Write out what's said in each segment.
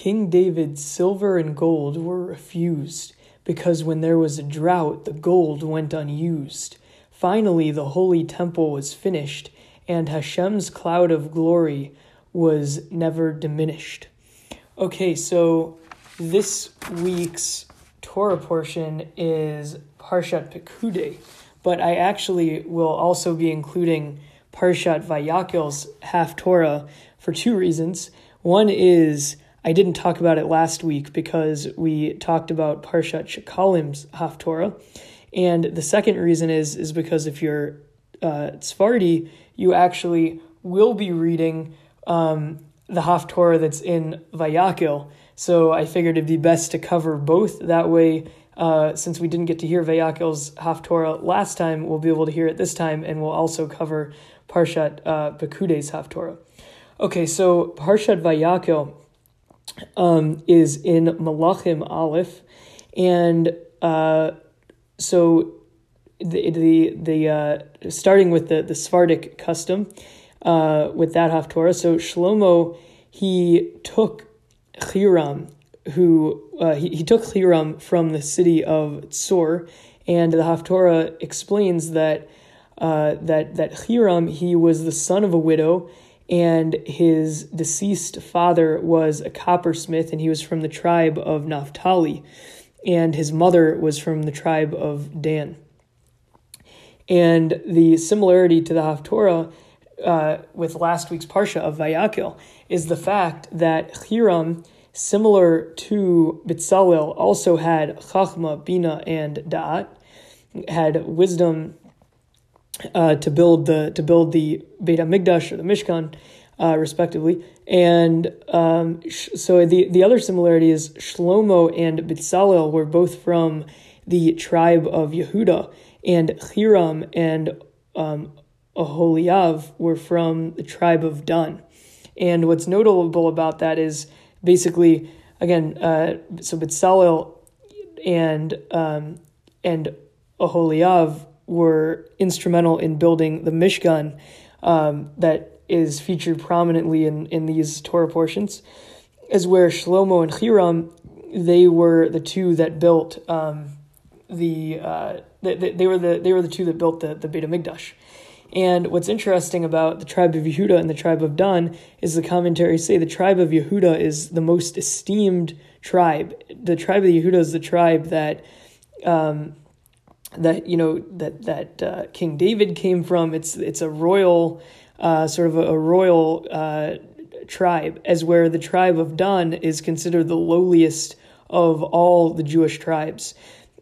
King David's silver and gold were refused, because when there was a drought, the gold went unused. Finally, the holy temple was finished, and Hashem's cloud of glory was never diminished. Okay, so this week's Torah portion is Parshat Pekudei, but I actually will also be including Parshat Vayakhel's Haftorah for two reasons. One is I didn't talk about it last week because we talked about Parshat Shekalim's Haftorah, and the second reason is is because if you're uh, Sephardi, you actually will be reading um, the Haftorah that's in Vayakhel. So I figured it'd be best to cover both. That way, uh, since we didn't get to hear Vayakhel's Haftorah last time, we'll be able to hear it this time, and we'll also cover Parshat uh, Haftorah. Okay, so Parshat Vayakhel um, is in Malachim Aleph, and uh, so the the the uh, starting with the the Sephardic custom uh, with that Haftorah. So Shlomo he took Hiram, who uh, he, he took Hiram from the city of Tzor, and the Haftorah explains that uh, that that Hiram he was the son of a widow, and his deceased father was a coppersmith, and he was from the tribe of Naphtali, and his mother was from the tribe of Dan. And the similarity to the Haftorah uh, with last week's Parsha of Vayakhel is the fact that Hiram, similar to Bitzalel, also had Chachma, Bina, and Da'at, had wisdom uh, to build the to build the Beit Hamikdash or the Mishkan, uh, respectively. And um, sh- so the the other similarity is Shlomo and Bitzalel were both from the tribe of Yehuda, and Hiram and um, Oholiav were from the tribe of Dan. And what's notable about that is basically, again, uh, so Bitzalel and um, and Oholiav were instrumental in building the Mishkan um, that is featured prominently in, in these Torah portions, as where Shlomo and Hiram, they were the two that built um, the, uh, they, they, were the they were the two that built the, the Beit HaMikdash. And what's interesting about the tribe of Yehuda and the tribe of Dan is the commentaries say the tribe of Yehuda is the most esteemed tribe. The tribe of Yehuda is the tribe that um, that you know that that uh, King David came from. It's it's a royal uh, sort of a, a royal uh, tribe, as where the tribe of Dan is considered the lowliest of all the Jewish tribes.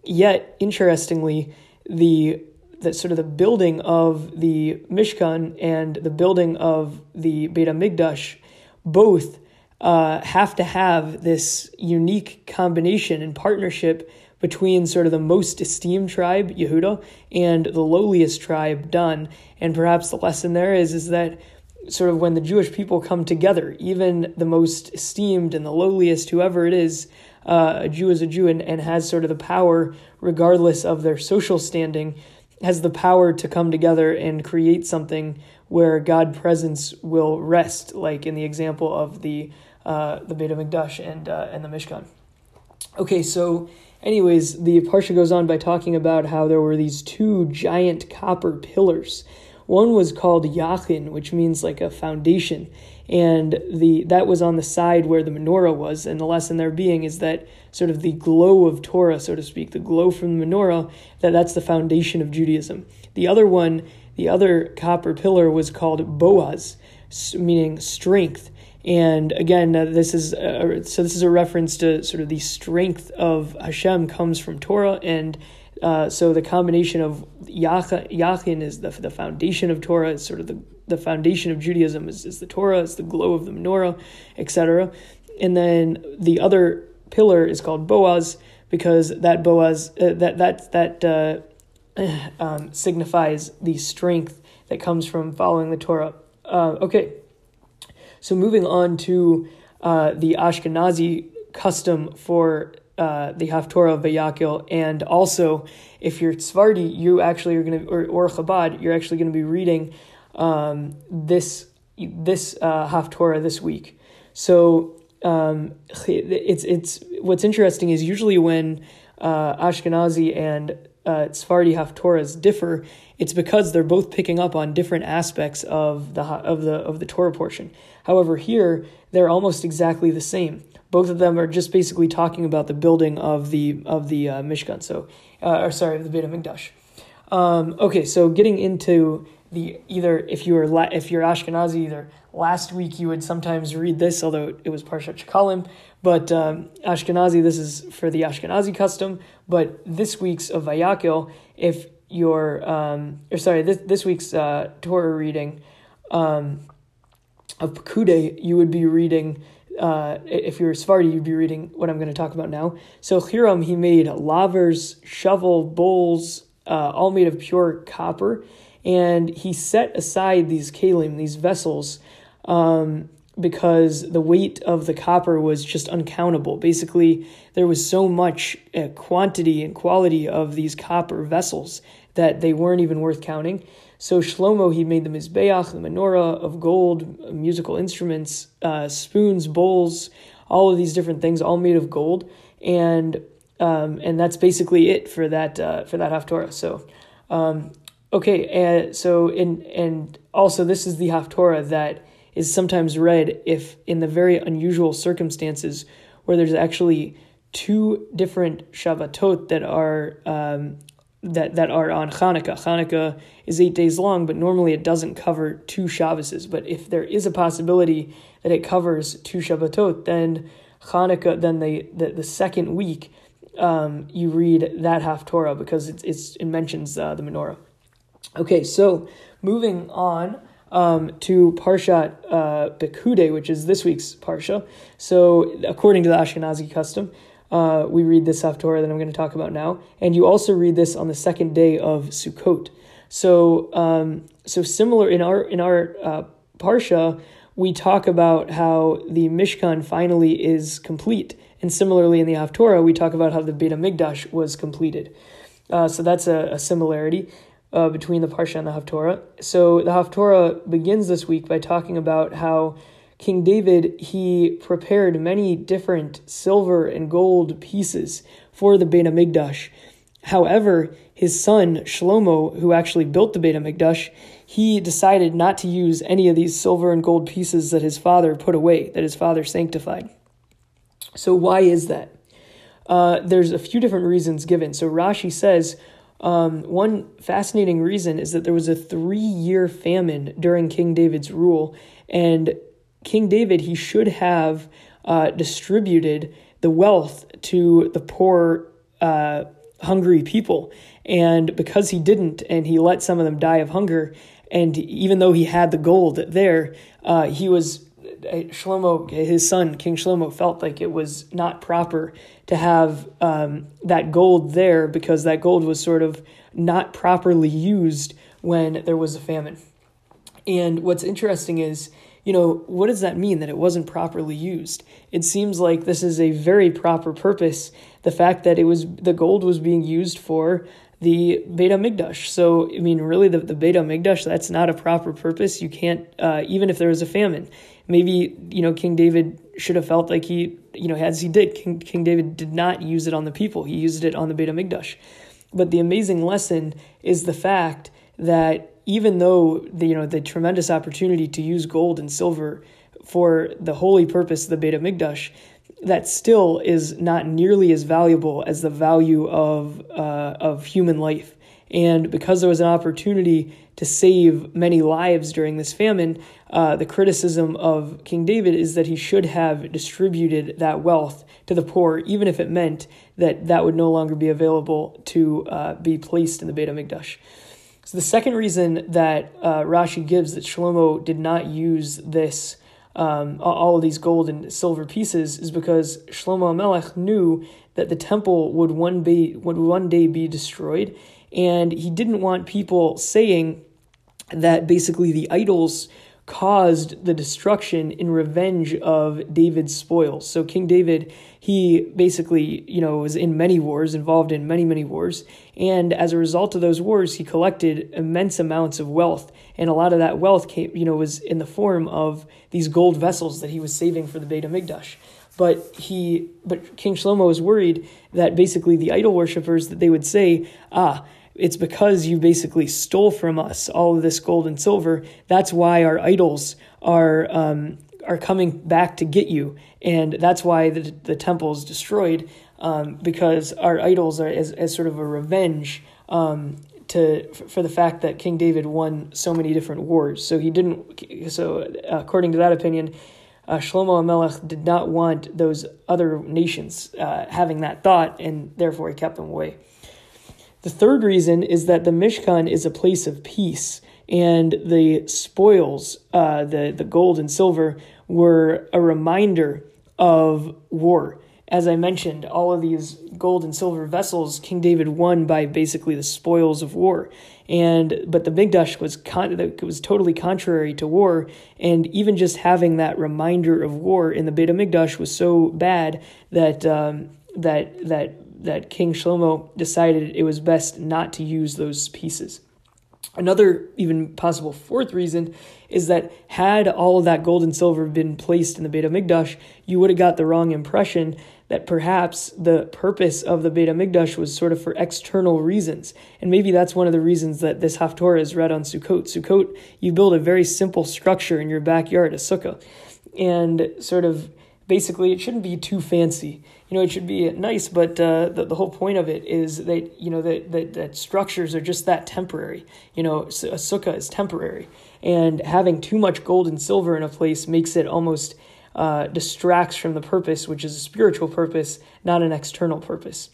Yet, interestingly, the that sort of the building of the Mishkan and the building of the Beit Hamikdash both uh, have to have this unique combination and partnership between sort of the most esteemed tribe, Yehuda, and the lowliest tribe, Dan. And perhaps the lesson there is, is that sort of when the Jewish people come together, even the most esteemed and the lowliest, whoever it is, uh, a Jew is a Jew and, and has sort of the power, regardless of their social standing, has the power to come together and create something where God presence will rest, like in the example of the uh, the Beit Hamikdash and uh, and the Mishkan. Okay, so Anyways, the Parsha goes on by talking about how there were these two giant copper pillars. One was called Yachin, which means like a foundation, and the that was on the side where the menorah was. And the lesson there being is that sort of the glow of Torah, so to speak, the glow from the menorah, that that's the foundation of Judaism. The other one, the other copper pillar was called Boaz, meaning strength. And again, uh, this is a, so this is a reference to sort of the strength of Hashem comes from Torah, and uh, so the combination of Yachin is the the foundation of Torah, is sort of the the foundation of Judaism is, is the Torah, it's the glow of the menorah, etc. And then the other pillar is called Boaz because that Boaz uh, that that that uh, um, signifies the strength that comes from following the Torah. Uh, okay. So moving on to uh, the Ashkenazi custom for uh, the Haftorah of Vayakhel, and also if you're Sephardi, you actually are going to, or, or Chabad, you're actually going to be reading um, this this uh, Haftorah this week. So um, it's it's what's interesting is usually when uh, Ashkenazi and uh, Sephardi Haftorahs differ, it's because they're both picking up on different aspects of the of the of the Torah portion. However, here they're almost exactly the same. Both of them are just basically talking about the building of the of the uh, Mishkan. So, uh, or sorry, of the Beit Hamikdash. Um, okay, so getting into the either if you were la- if you're Ashkenazi, either last week you would sometimes read this, although it was Parshat Shekalim, but um, Ashkenazi, this is for the Ashkenazi custom. But this week's of Vayakhel, if you're um, or sorry, this this week's uh, Torah reading um, of Pekudei, you would be reading. Uh, if you're Sephardi, you'd be reading what I'm going to talk about now. So Hiram, he made lavers, shovel, bowls, uh, all made of pure copper, and he set aside these kalim, these vessels, um, because the weight of the copper was just uncountable. Basically, there was so much uh, quantity and quality of these copper vessels that they weren't even worth counting. So Shlomo, he made the Mizbeach, the menorah of gold, musical instruments, uh, spoons, bowls, all of these different things, all made of gold. And um, and that's basically it for that uh, for that haftorah. So, um, okay, and so in and also this is the haftorah that is sometimes read if in the very unusual circumstances where there's actually two different Shabbatot that are um, that that are on Hanukkah. Hanukkah is eight days long, but normally it doesn't cover two Shabbases. But if there is a possibility that it covers two Shabbatot, then Hanukkah, then the the, the second week um, you read that Haftorah because it's, it's it mentions uh, the menorah. Okay, so moving on um, to Parshat uh, Pekudei, which is this week's Parsha. So according to the Ashkenazi custom, uh, we read this haftorah that I'm going to talk about now, and you also read this on the second day of Sukkot. So, um, so similar in our in our uh, parsha, we talk about how the Mishkan finally is complete and similarly, in the Haftorah, we talk about how the Beit HaMikdash was completed. Uh, so that's a, a similarity uh, between the Parsha and the Haftorah. So the Haftorah begins this week by talking about how King David, he prepared many different silver and gold pieces for the Beit HaMikdash. However, his son Shlomo, who actually built the Beit HaMikdash, he decided not to use any of these silver and gold pieces that his father put away, that his father sanctified. So, why is that? Uh, there's a few different reasons given. So, Rashi says um, one fascinating reason is that there was a three year famine during King David's rule, and King David, he should have uh, distributed the wealth to the poor, uh, hungry people. And because he didn't, and he let some of them die of hunger, and even though he had the gold there, uh, he was Shlomo, his son, King Shlomo, felt like it was not proper to have um, that gold there because that gold was sort of not properly used when there was a famine. And what's interesting is, you know, what does that mean that it wasn't properly used? It seems like this is a very proper purpose. The fact that it was the gold was being used for the Beit HaMikdash. So, I mean, really, the, the Beit HaMikdash, that's not a proper purpose. You can't, uh, even if there was a famine. Maybe, you know, King David should have felt like he, you know, as he did, King, King David did not use it on the people. He used it on the Beit HaMikdash. But the amazing lesson is the fact that even though the, you know, the tremendous opportunity to use gold and silver for the holy purpose of the Beit HaMikdash, that still is not nearly as valuable as the value of uh, of human life. And because there was an opportunity to save many lives during this famine, uh, the criticism of King David is that he should have distributed that wealth to the poor, even if it meant that that would no longer be available to uh, be placed in the Beit HaMikdash. So the second reason that uh, Rashi gives that Shlomo did not use this um, all of these gold and silver pieces is because Shlomo Melech knew that the temple would one be would one day be destroyed, and he didn't want people saying that basically the idols caused the destruction in revenge of David's spoils. So King David, he basically, you know, was in many wars, involved in many, many wars, and as a result of those wars, he collected immense amounts of wealth and a lot of that wealth came, you know, was in the form of these gold vessels that he was saving for the Beit Hamikdash. But he, but King Shlomo was worried that basically the idol worshippers that they would say, ah, it's because you basically stole from us all of this gold and silver. That's why our idols are um, are coming back to get you, and that's why the the temple is destroyed um, because our idols are as, as sort of a revenge um, to for the fact that King David won so many different wars. So he didn't. So according to that opinion, uh, Shlomo HaMelech did not want those other nations uh, having that thought, and therefore he kept them away. The third reason is that the Mishkan is a place of peace, and the spoils, uh, the the gold and silver, were a reminder of war as I mentioned, all of these gold and silver vessels King David won by basically the spoils of war. And but the Mikdash was con- was totally contrary to war, and even just having that reminder of war in the Beit Hamikdash was so bad that um, that that that King Shlomo decided it was best not to use those pieces. Another even possible fourth reason is that had all of that gold and silver been placed in the Beit Hamikdash, you would have got the wrong impression that perhaps the purpose of the Beit HaMikdash was sort of for external reasons. And maybe that's one of the reasons that this Haftorah is read on Sukkot. Sukkot, you build a very simple structure in your backyard, a sukkah. And sort of basically, it shouldn't be too fancy. You know, it should be nice, but uh, the, the whole point of it is that, you know, that, that, that structures are just that temporary. You know, a sukkah is temporary. And having too much gold and silver in a place makes it almost uh, distracts from the purpose, which is a spiritual purpose, not an external purpose.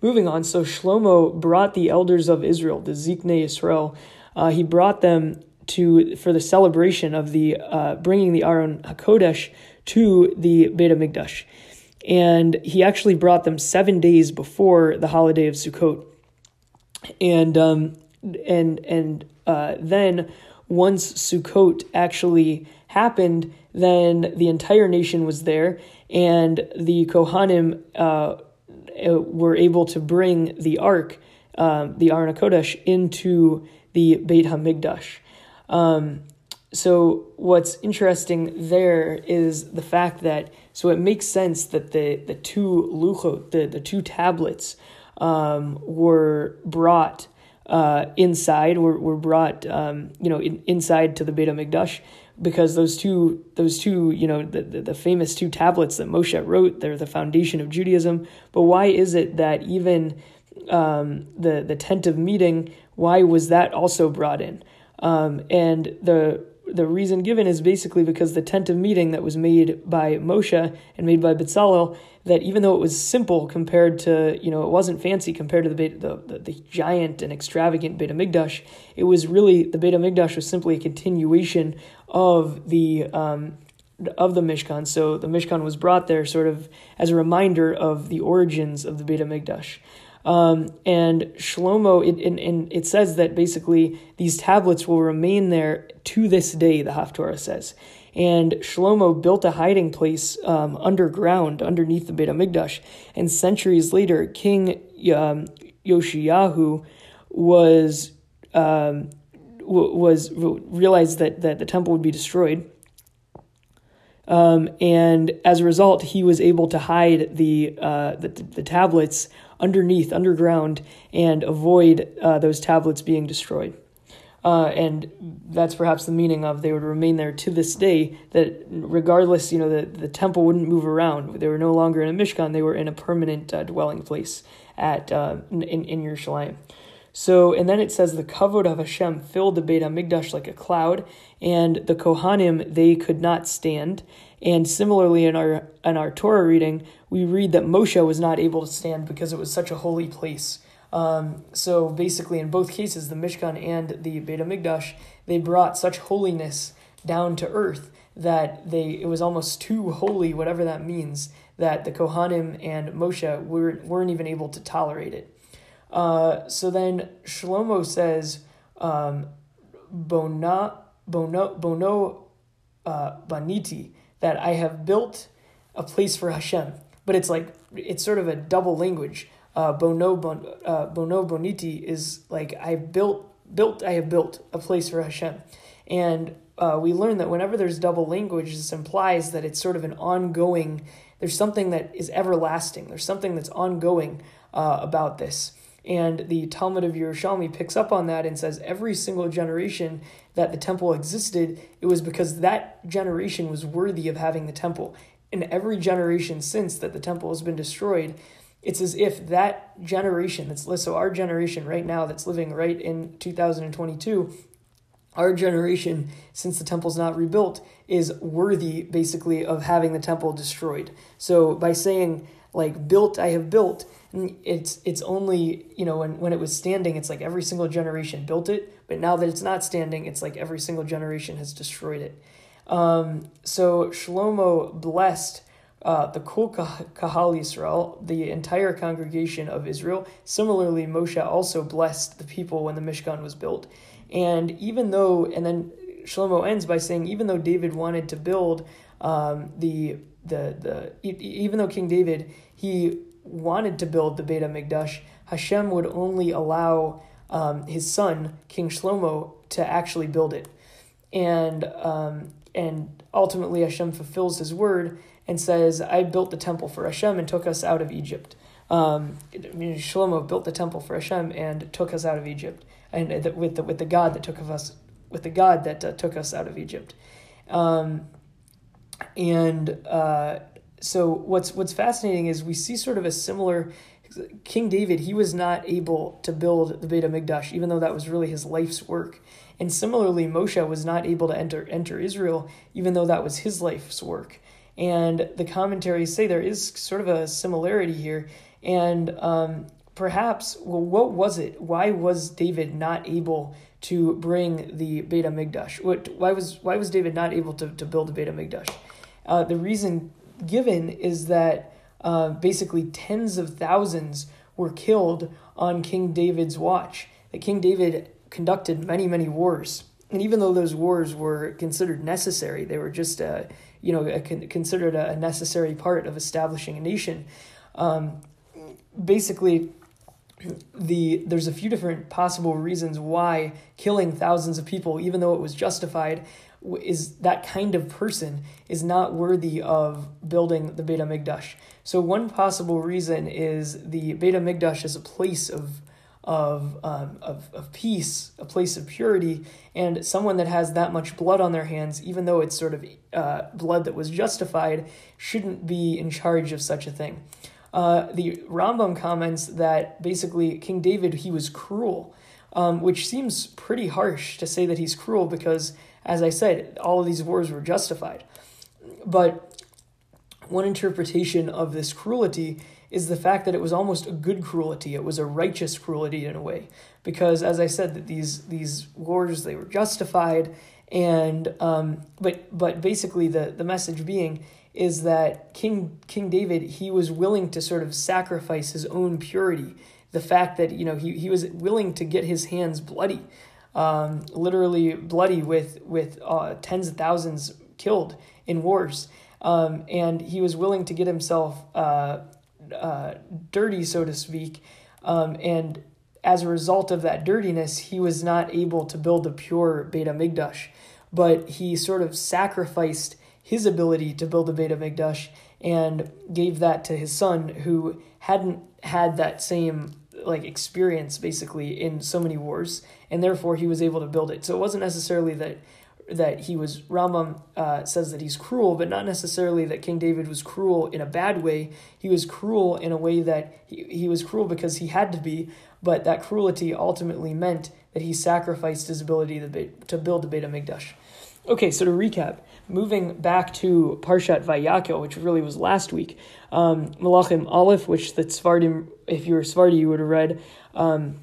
Moving on, so Shlomo brought the elders of Israel, the Zikne Israel, uh, he brought them to for the celebration of the uh, bringing the Aron Hakodesh to the Beit Hamikdash, and he actually brought them seven days before the holiday of Sukkot, and um, and and uh, then once Sukkot actually happened, then the entire nation was there, and the Kohanim uh, uh, were able to bring the ark, um, the Aron Kodesh, into the Beit Hamikdash. Um, so what's interesting there is the fact that so it makes sense that the the two luchot, the the two tablets, um, were brought uh, inside, were were brought um, you know in, inside to the Beit Hamikdash because those two those two you know the, the, the, famous two tablets that Moshe wrote they're the foundation of Judaism. But why is it that even um, the the tent of meeting why was that also brought in? Um, and the the reason given is basically because the tent of meeting that was made by Moshe and made by Bezalel, that even though it was simple compared to, you know, it wasn't fancy compared to the the, the, the, giant and extravagant Beit HaMikdash, it was really, the Beit HaMikdash was simply a continuation of the, um, of the Mishkan. So the Mishkan was brought there sort of as a reminder of the origins of the Beit HaMikdash. Um, and Shlomo, it, and, and it says that basically these tablets will remain there to this day, the Haftorah says. And Shlomo built a hiding place um, underground, underneath the Beit HaMikdash. And centuries later, King um, Yoshiyahu was um, was realized that, that the temple would be destroyed. Um, and as a result, he was able to hide the, uh, the, the tablets underneath, underground, and avoid uh, those tablets being destroyed. Uh, and that's perhaps the meaning of they would remain there to this day. That regardless, you know, the, the temple wouldn't move around. They were no longer in a mishkan; they were in a permanent uh, dwelling place at uh, in in Yerushalayim. So, and then it says the kavod of Hashem filled the Beit Hamikdash like a cloud, and the Kohanim they could not stand. And similarly, in our in our Torah reading, we read that Moshe was not able to stand because it was such a holy place. Um, so basically, in both cases, the Mishkan and the Beit Hamikdash, they brought such holiness down to earth that they it was almost too holy, whatever that means, that the Kohanim and Moshe weren't, weren't even able to tolerate it. Uh, so then Shlomo says, um, Bona, bono, bono uh, baniti, that I have built a place for Hashem. But it's like, it's sort of a double language. Uh, bono, bon, uh, bono boniti is like, I built built, I have built a place for Hashem. And uh, we learn that whenever there's double language, this implies that it's sort of an ongoing, there's something that is everlasting, there's something that's ongoing uh, about this. And the Talmud of Yerushalmi picks up on that and says every single generation that the temple existed, it was because that generation was worthy of having the temple. In every generation since that the temple has been destroyed, it's as if that generation that's so our generation right now that's living right in 2022 our generation since the temple's not rebuilt is worthy basically of having the temple destroyed so by saying like built i have built it's it's only you know when, when it was standing it's like every single generation built it but now that it's not standing it's like every single generation has destroyed it um, so shlomo blessed uh, the Kol Kahal Yisrael, the entire congregation of Israel. Similarly, Moshe also blessed the people when the Mishkan was built. And even though, and then Shlomo ends by saying, even though David wanted to build um, the the the even though King David he wanted to build the Beit Hamikdash, Hashem would only allow um, his son King Shlomo to actually build it, and um, and ultimately Hashem fulfills His word and says, I built the temple for Hashem and took us out of Egypt. Um, Shlomo built the temple for Hashem and took us out of Egypt, and with the, with the God that took of us, with the God that uh, took us out of Egypt. Um, and uh, so what's what's fascinating is we see sort of a similar King David, he was not able to build the Beit HaMikdash, even though that was really his life's work. And similarly, Moshe was not able to enter enter Israel, even though that was his life's work. And the commentaries say there is sort of a similarity here. And um, perhaps, well, what was it? Why was David not able to bring the Beit HaMikdash? What, why, was, why was David not able to, to build the Beit HaMikdash? Uh, the reason given is that uh, basically tens of thousands were killed on King David's watch. That King David conducted many, many wars. And even though those wars were considered necessary, they were just uh, you know, a, considered a necessary part of establishing a nation. Um, basically, the there's a few different possible reasons why killing thousands of people, even though it was justified, is that kind of person is not worthy of building the Beit Hamikdash. So one possible reason is the Beit Hamikdash is a place of of, um, of, of peace, a place of purity, and someone that has that much blood on their hands, even though it's sort of uh, blood that was justified, shouldn't be in charge of such a thing. Uh, the Rambam comments that basically King David, he was cruel, um, which seems pretty harsh to say that he's cruel because, as I said, all of these wars were justified. But one interpretation of this cruelty is the fact that it was almost a good cruelty. It was a righteous cruelty in a way, because as I said, that these these wars they were justified, and um, but but basically the the message being is that King King David he was willing to sort of sacrifice his own purity. The fact that you know he he was willing to get his hands bloody, um, literally bloody with with uh, tens of thousands killed in wars. Um, and he was willing to get himself uh, uh, dirty, so to speak. Um, and as a result of that dirtiness, he was not able to build the pure Beit HaMikdash. But he sort of sacrificed his ability to build the Beit HaMikdash and gave that to his son, who hadn't had that same like experience basically in so many wars, and therefore he was able to build it. So it wasn't necessarily that that he was Rambam uh, says that he's cruel, but not necessarily that King David was cruel in a bad way. He was cruel in a way that he, he was cruel because he had to be, but that cruelty ultimately meant that he sacrificed his ability to, to build the Beit HaMikdash. Okay, so to recap, moving back to Parshat Vayakhel, which really was last week, um, Malachim Aleph, which the Sephardim, if you were Sephardi, you would have read um,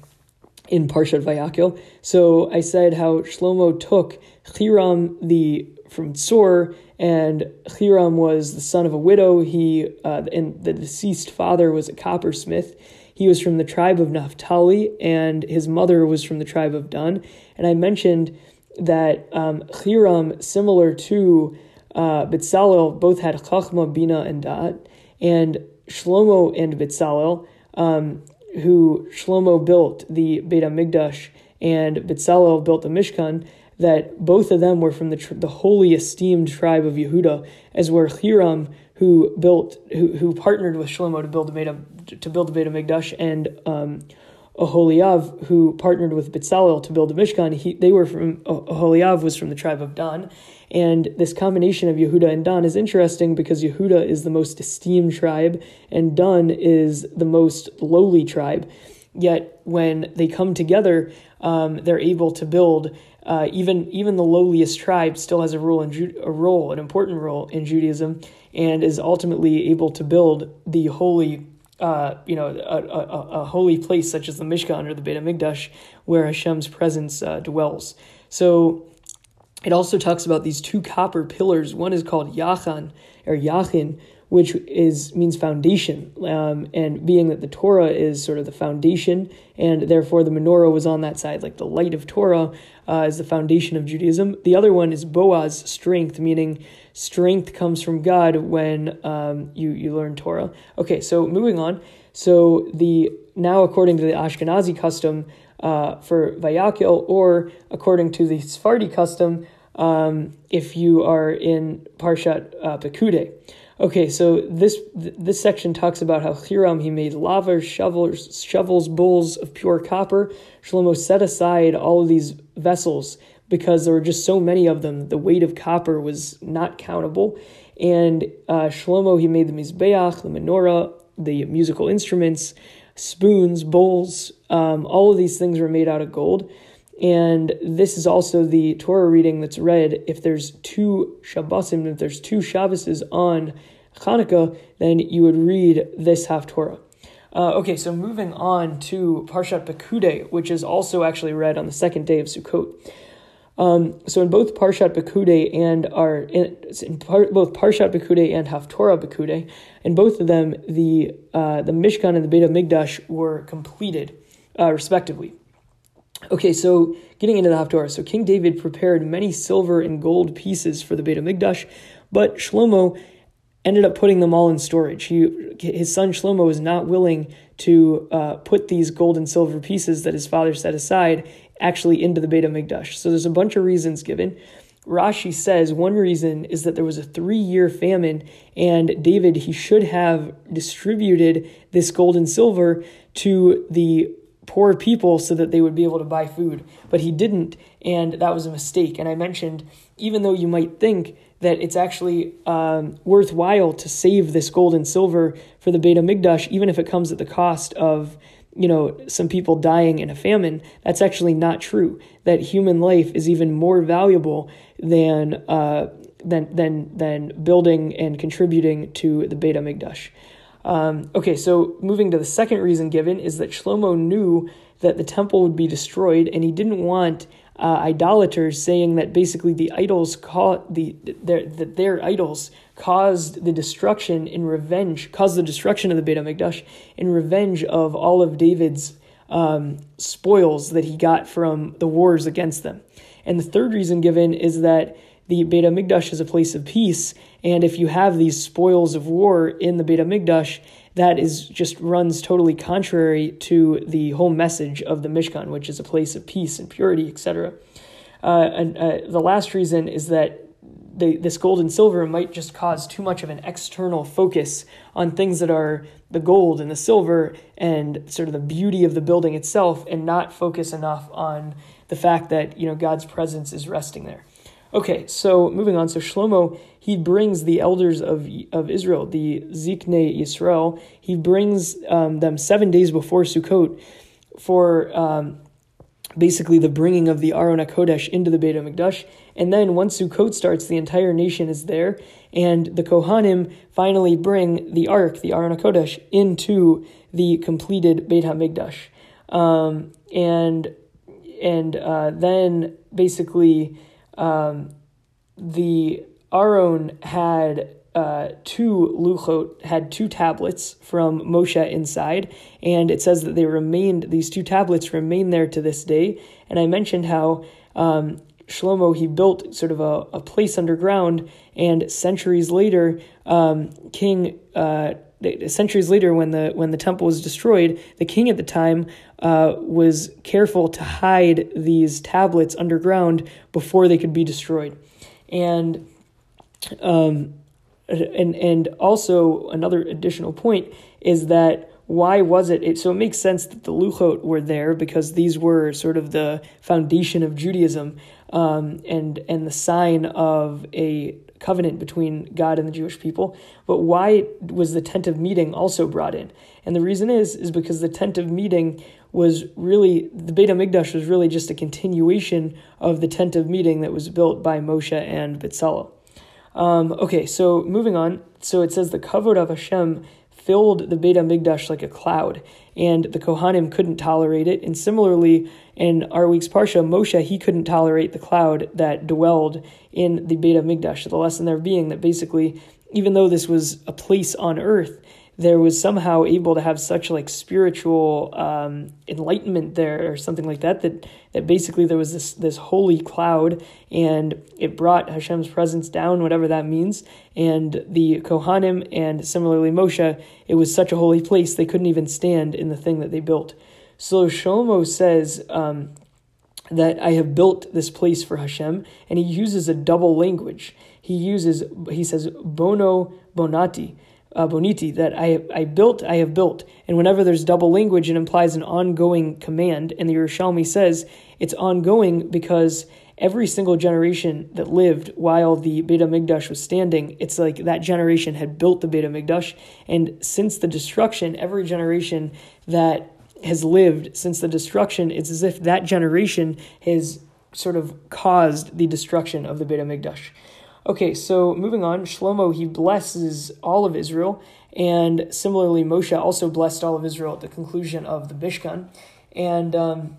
in Parshat Vayakhel. So I said how Shlomo took Hiram the from Tzor, and Hiram was the son of a widow. He uh, and the deceased father was a coppersmith. He was from the tribe of Naphtali, and his mother was from the tribe of Dan. And I mentioned that um, Hiram, similar to uh, Bitzalel, both had Chachma, Bina, and Da'at. And Shlomo and Bitzalel, um, who Shlomo built the Beit HaMikdash and Bitzalel built the Mishkan, that both of them were from the, the holy esteemed tribe of Yehuda, as were Hiram, who built, who, who partnered with Shlomo to build the Beit, to build the Beit Mikdash, and um, Oholiav, who partnered with Bitzalel to build the Mishkan, he, they were from Oholiav was from the tribe of Dan, and this combination of Yehuda and Dan is interesting because Yehuda is the most esteemed tribe, and Dan is the most lowly tribe. Yet when they come together, um, they're able to build. Uh, even even the lowliest tribe still has a role in Ju- a role, an important role in Judaism, and is ultimately able to build the holy uh, you know, a, a, a, holy place such as the Mishkan or the Beit HaMikdash where Hashem's presence uh, dwells. So it also talks about these two copper pillars. One is called Yachan or Yachin, which is means foundation. Um, and being that the Torah is sort of the foundation, and therefore the menorah was on that side, like the light of Torah uh, is the foundation of Judaism. The other one is Boaz, strength, meaning strength comes from God when um, you you learn Torah. Okay, so moving on. So the now according to the Ashkenazi custom uh, for Vayakhel, or according to the Sephardi custom, um, if you are in Parshat uh, Pekudei. Okay, so this this section talks about how Hiram he made lavers, shovels, shovels, bowls of pure copper. Shlomo set aside all of these vessels because there were just so many of them. The weight of copper was not countable. And uh, Shlomo, he made the Mizbeach, the menorah, the musical instruments, spoons, bowls, um, all of these things were made out of gold. And this is also the Torah reading that's read if there's two Shabbosim, if there's two Shabbases on Hanukkah, then you would read this Haftorah. Uh, okay, so moving on to Parshat Pekudei, which is also actually read on the second day of Sukkot. Um, so in both Parshat Pekudei and our in, in par, both Parshat Pekudei and Haftorah Pekudei, in both of them the uh, the Mishkan and the Beit Hamikdash were completed, uh, respectively. Okay, so getting into the Haftorah, so King David prepared many silver and gold pieces for the Beit Hamikdash, but Shlomo ended up putting them all in storage. He, his son Shlomo was not willing to uh, put these gold and silver pieces that his father set aside actually into the Beit HaMikdash. So there's a bunch of reasons given. Rashi says one reason is that there was a three year famine, and David, he should have distributed this gold and silver to the poor people so that they would be able to buy food. But he didn't, and that was a mistake. And I mentioned, even though you might think that it's actually um, worthwhile to save this gold and silver for the Beit Mikdash, even if it comes at the cost of you know, some people dying in a famine, that's actually not true. That human life is even more valuable than uh, than than than building and contributing to the Beit Hamikdash. Um, okay, so moving to the second reason given is that Shlomo knew that the temple would be destroyed, and he didn't want uh, idolaters saying that basically the idols call the their that their idols caused the destruction in revenge, caused the destruction of the Beit HaMikdash in revenge of all of David's um, spoils that he got from the wars against them. And the third reason given is that the Beit HaMikdash is a place of peace, and if you have these spoils of war in the Beit HaMikdash, that is just runs totally contrary to the whole message of the Mishkan, which is a place of peace and purity, etc. Uh, and uh, the last reason is that this gold and silver might just cause too much of an external focus on things that are the gold and the silver and sort of the beauty of the building itself and not focus enough on the fact that you know God's presence is resting there. Okay, so moving on. So Shlomo, he brings the elders of, of Israel, the Ziknei Yisrael, he brings um, them seven days before Sukkot for um, basically the bringing of the Aron HaKodesh into the Beit HaMikdash. And then once Sukkot starts, the entire nation is there, and the Kohanim finally bring the Ark, the Aron HaKodesh, into the completed Beit HaMikdash. Um, and and uh, then basically um, the Aron had uh, two luchot had two tablets from Moshe inside, and it says that they remained these two tablets remain there to this day. And I mentioned how um, Shlomo he built sort of a, a place underground, and centuries later, um, King uh, centuries later, when the when the temple was destroyed, the king at the time uh, was careful to hide these tablets underground before they could be destroyed, and um, and and also another additional point is that why was it, it so it makes sense that the luchot were there because these were sort of the foundation of Judaism um, and and the sign of a covenant between God and the Jewish people. But why was the tent of meeting also brought in? And the reason is is because the tent of meeting was really the Beit Hamikdash was really just a continuation of the tent of meeting that was built by Moshe and Bitzalel. Um, okay, so moving on. So it says the kavod of Hashem filled the Beit Hamikdash like a cloud, and the Kohanim couldn't tolerate it. And similarly, in our week's Parsha, Moshe, he couldn't tolerate the cloud that dwelled in the Beit Hamikdash. The lesson there being that basically, even though this was a place on earth, there was somehow able to have such like spiritual um, enlightenment there or something like that that that basically there was this this holy cloud and it brought Hashem's presence down whatever that means. And the Kohanim and similarly Moshe it was such a holy place they couldn't even stand in the thing that they built. So Shlomo says um, that I have built this place for Hashem and he uses a double language. He uses he says bono bonati uh, boniti, that I, I built, I have built. And whenever there's double language, it implies an ongoing command. And the Yerushalmi says it's ongoing because every single generation that lived while the Beit HaMikdash was standing, it's like that generation had built the Beit HaMikdash. And since the destruction, every generation that has lived since the destruction, it's as if that generation has sort of caused the destruction of the Beit HaMikdash. Okay, so moving on, Shlomo, he blesses all of Israel, and similarly, Moshe also blessed all of Israel at the conclusion of the Mishkan. And um,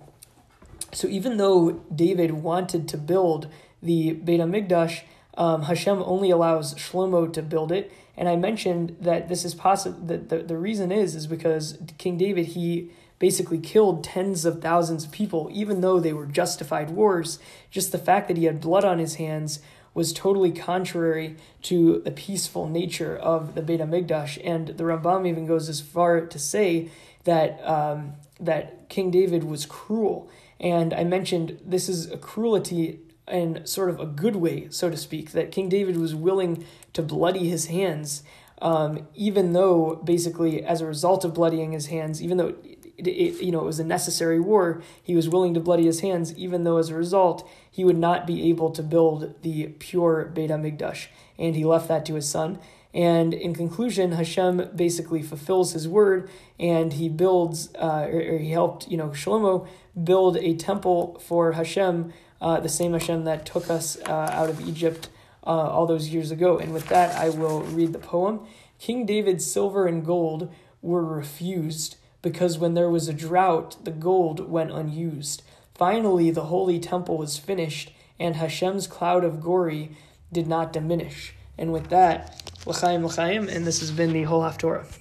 so, even though David wanted to build the Beit HaMikdash, um, Hashem only allows Shlomo to build it. And I mentioned that this is possible. That the, the reason is is because King David he basically killed tens of thousands of people, even though they were justified wars. Just the fact that he had blood on his hands was totally contrary to the peaceful nature of the Beit HaMikdash. And the Rambam even goes as far to say that, um, that King David was cruel. And I mentioned this is a cruelty in sort of a good way, so to speak, that King David was willing to bloody his hands, um, even though basically as a result of bloodying his hands, even though it, it, you know, it was a necessary war. He was willing to bloody his hands, even though as a result he would not be able to build the pure Beit Hamikdash, and he left that to his son. And in conclusion, Hashem basically fulfills his word, and he builds, uh, or, he helped, you know, Shlomo build a temple for Hashem, uh, the same Hashem that took us uh, out of Egypt uh, all those years ago. And with that, I will read the poem. King David's silver and gold were refused because when there was a drought, the gold went unused. Finally, the holy temple was finished, and Hashem's cloud of glory did not diminish. And with that, l'chaim l'chaim, and this has been the whole Haftorah.